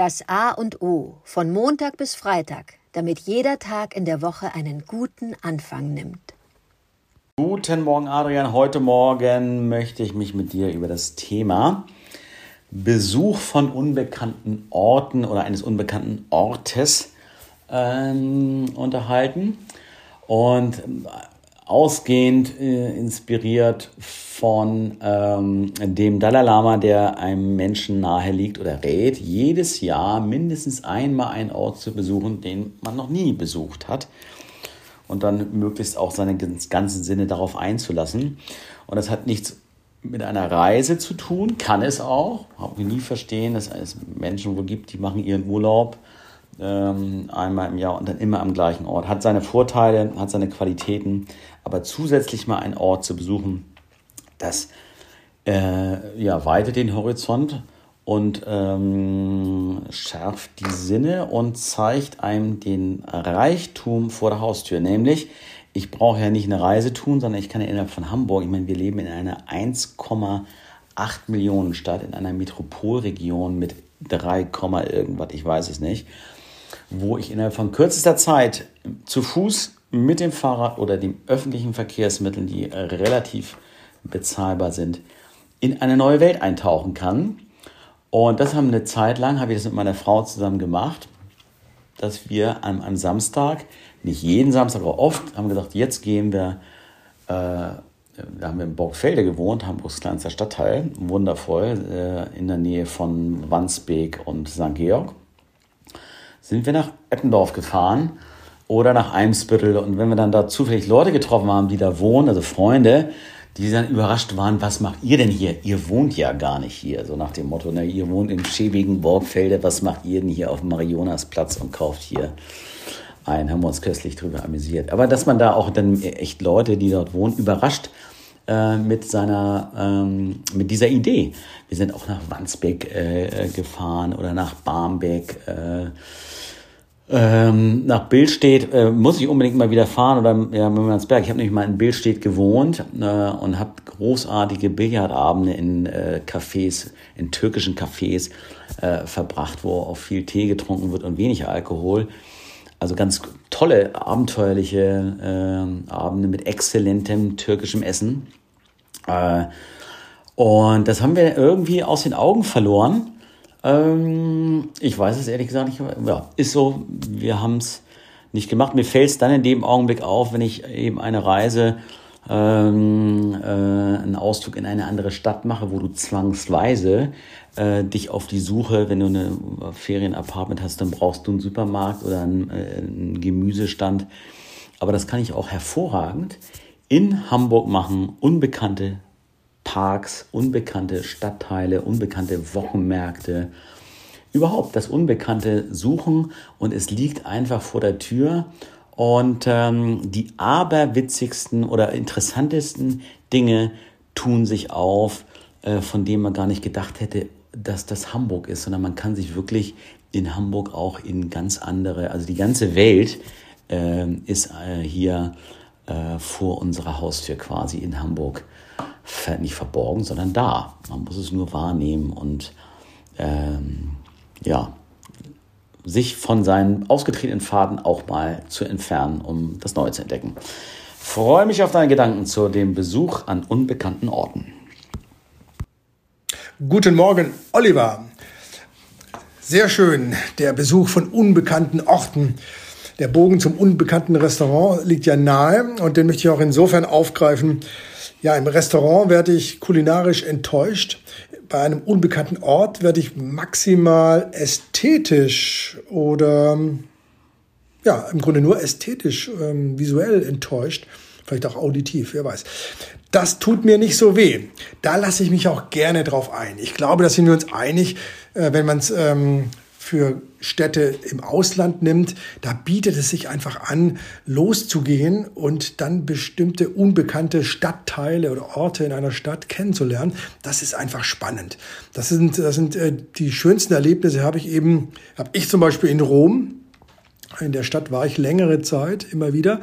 Das A und O von Montag bis Freitag, damit jeder Tag in der Woche einen guten Anfang nimmt. Guten Morgen, Adrian. Heute Morgen möchte ich mich mit dir über das Thema Besuch von unbekannten Orten oder eines unbekannten Ortes ähm, unterhalten. Und ausgehend äh, inspiriert von ähm, dem Dalai Lama, der einem Menschen nahe liegt oder rät, jedes Jahr mindestens einmal einen Ort zu besuchen, den man noch nie besucht hat. Und dann möglichst auch seine ganzen Sinne darauf einzulassen. Und das hat nichts mit einer Reise zu tun, kann es auch. Habe nie verstehen, dass es Menschen wohl gibt, die machen ihren Urlaub einmal im Jahr und dann immer am gleichen Ort. Hat seine Vorteile, hat seine Qualitäten, aber zusätzlich mal einen Ort zu besuchen, das äh, ja, weitet den Horizont und ähm, schärft die Sinne und zeigt einem den Reichtum vor der Haustür. Nämlich, ich brauche ja nicht eine Reise tun, sondern ich kann ja innerhalb von Hamburg, ich meine, wir leben in einer 1,8 Millionen Stadt, in einer Metropolregion mit 3, irgendwas, ich weiß es nicht wo ich innerhalb von kürzester Zeit zu Fuß mit dem Fahrrad oder den öffentlichen Verkehrsmitteln, die relativ bezahlbar sind, in eine neue Welt eintauchen kann. Und das haben eine Zeit lang, habe ich das mit meiner Frau zusammen gemacht, dass wir am, am Samstag, nicht jeden Samstag, aber oft, haben gesagt, jetzt gehen wir, äh, da haben wir in Borgfelde gewohnt, Hamburgs kleinster Stadtteil, wundervoll, äh, in der Nähe von Wandsbek und St. Georg sind wir nach Eppendorf gefahren oder nach Eimsbüttel. Und wenn wir dann da zufällig Leute getroffen haben, die da wohnen, also Freunde, die dann überrascht waren, was macht ihr denn hier? Ihr wohnt ja gar nicht hier. So nach dem Motto, ne, ihr wohnt im schäbigen Borgfelde, was macht ihr denn hier auf Marionasplatz und kauft hier ein? Haben wir uns köstlich drüber amüsiert. Aber dass man da auch dann echt Leute, die dort wohnen, überrascht äh, mit seiner, ähm, mit dieser Idee. Wir sind auch nach Wandsbek äh, gefahren oder nach Barmbek. Äh, ähm, nach Billstedt äh, muss ich unbedingt mal wieder fahren oder ja, Mümmernsberg. Ich habe nämlich mal in Billstedt gewohnt äh, und habe großartige Billardabende in äh, Cafés, in türkischen Cafés äh, verbracht, wo auch viel Tee getrunken wird und wenig Alkohol. Also ganz tolle, abenteuerliche äh, Abende mit exzellentem türkischem Essen. Und das haben wir irgendwie aus den Augen verloren. Ähm, ich weiß es ehrlich gesagt nicht. Ja, ist so, wir haben es nicht gemacht. Mir fällt es dann in dem Augenblick auf, wenn ich eben eine Reise, ähm, äh, einen Ausflug in eine andere Stadt mache, wo du zwangsweise äh, dich auf die Suche, wenn du eine Ferienapartment hast, dann brauchst du einen Supermarkt oder einen, äh, einen Gemüsestand. Aber das kann ich auch hervorragend in Hamburg machen, unbekannte Parks, unbekannte Stadtteile, unbekannte Wochenmärkte. Überhaupt das Unbekannte suchen und es liegt einfach vor der Tür. Und ähm, die aberwitzigsten oder interessantesten Dinge tun sich auf, äh, von denen man gar nicht gedacht hätte, dass das Hamburg ist, sondern man kann sich wirklich in Hamburg auch in ganz andere, also die ganze Welt äh, ist äh, hier äh, vor unserer Haustür quasi in Hamburg nicht verborgen, sondern da. Man muss es nur wahrnehmen und ähm, ja, sich von seinen ausgetretenen Faden auch mal zu entfernen, um das Neue zu entdecken. Freue mich auf deine Gedanken zu dem Besuch an unbekannten Orten. Guten Morgen, Oliver. Sehr schön, der Besuch von unbekannten Orten. Der Bogen zum unbekannten Restaurant liegt ja nahe und den möchte ich auch insofern aufgreifen. Ja, im Restaurant werde ich kulinarisch enttäuscht. Bei einem unbekannten Ort werde ich maximal ästhetisch oder ja, im Grunde nur ästhetisch, ähm, visuell enttäuscht. Vielleicht auch auditiv, wer weiß. Das tut mir nicht so weh. Da lasse ich mich auch gerne drauf ein. Ich glaube, da sind wir uns einig, äh, wenn man es ähm, für Städte im Ausland nimmt, da bietet es sich einfach an, loszugehen und dann bestimmte unbekannte Stadtteile oder Orte in einer Stadt kennenzulernen. Das ist einfach spannend. Das sind, das sind äh, die schönsten Erlebnisse, habe ich eben, habe ich zum Beispiel in Rom. In der Stadt war ich längere Zeit immer wieder.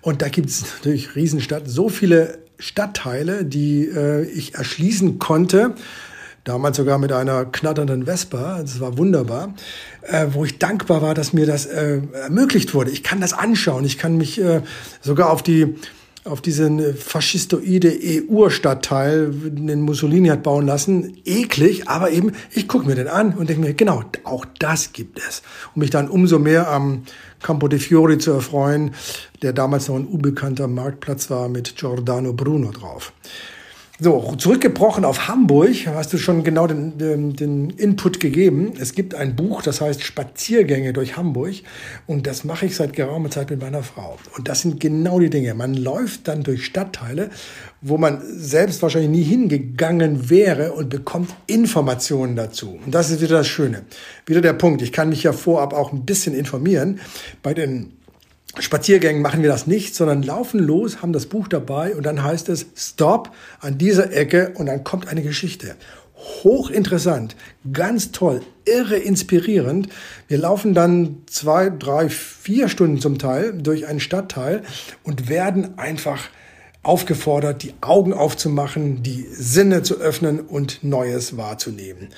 Und da gibt es natürlich Riesenstadt, so viele Stadtteile, die äh, ich erschließen konnte damals sogar mit einer knatternden Vespa, das war wunderbar, äh, wo ich dankbar war, dass mir das äh, ermöglicht wurde. Ich kann das anschauen, ich kann mich äh, sogar auf die auf diesen faschistoide EU-Stadtteil, den Mussolini hat bauen lassen, eklig, aber eben, ich gucke mir den an und denke mir, genau, auch das gibt es. Um mich dann umso mehr am Campo de Fiori zu erfreuen, der damals noch ein unbekannter Marktplatz war mit Giordano Bruno drauf. So, zurückgebrochen auf Hamburg, hast du schon genau den, den, den, Input gegeben. Es gibt ein Buch, das heißt Spaziergänge durch Hamburg und das mache ich seit geraumer Zeit mit meiner Frau. Und das sind genau die Dinge. Man läuft dann durch Stadtteile, wo man selbst wahrscheinlich nie hingegangen wäre und bekommt Informationen dazu. Und das ist wieder das Schöne. Wieder der Punkt. Ich kann mich ja vorab auch ein bisschen informieren. Bei den Spaziergängen machen wir das nicht, sondern laufen los, haben das Buch dabei und dann heißt es Stop an dieser Ecke und dann kommt eine Geschichte. Hochinteressant, ganz toll, irre inspirierend. Wir laufen dann zwei, drei, vier Stunden zum Teil durch einen Stadtteil und werden einfach aufgefordert, die Augen aufzumachen, die Sinne zu öffnen und Neues wahrzunehmen.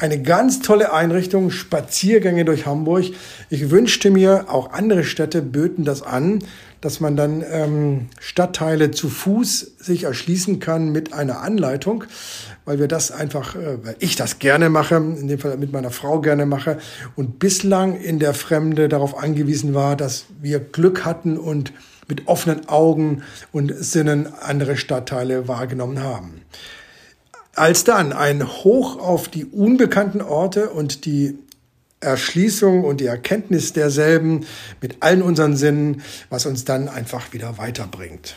Eine ganz tolle Einrichtung, Spaziergänge durch Hamburg. Ich wünschte mir, auch andere Städte böten das an, dass man dann ähm, Stadtteile zu Fuß sich erschließen kann mit einer Anleitung, weil wir das einfach, äh, weil ich das gerne mache, in dem Fall mit meiner Frau gerne mache und bislang in der Fremde darauf angewiesen war, dass wir Glück hatten und mit offenen Augen und Sinnen andere Stadtteile wahrgenommen haben. Als dann ein Hoch auf die unbekannten Orte und die Erschließung und die Erkenntnis derselben mit allen unseren Sinnen, was uns dann einfach wieder weiterbringt.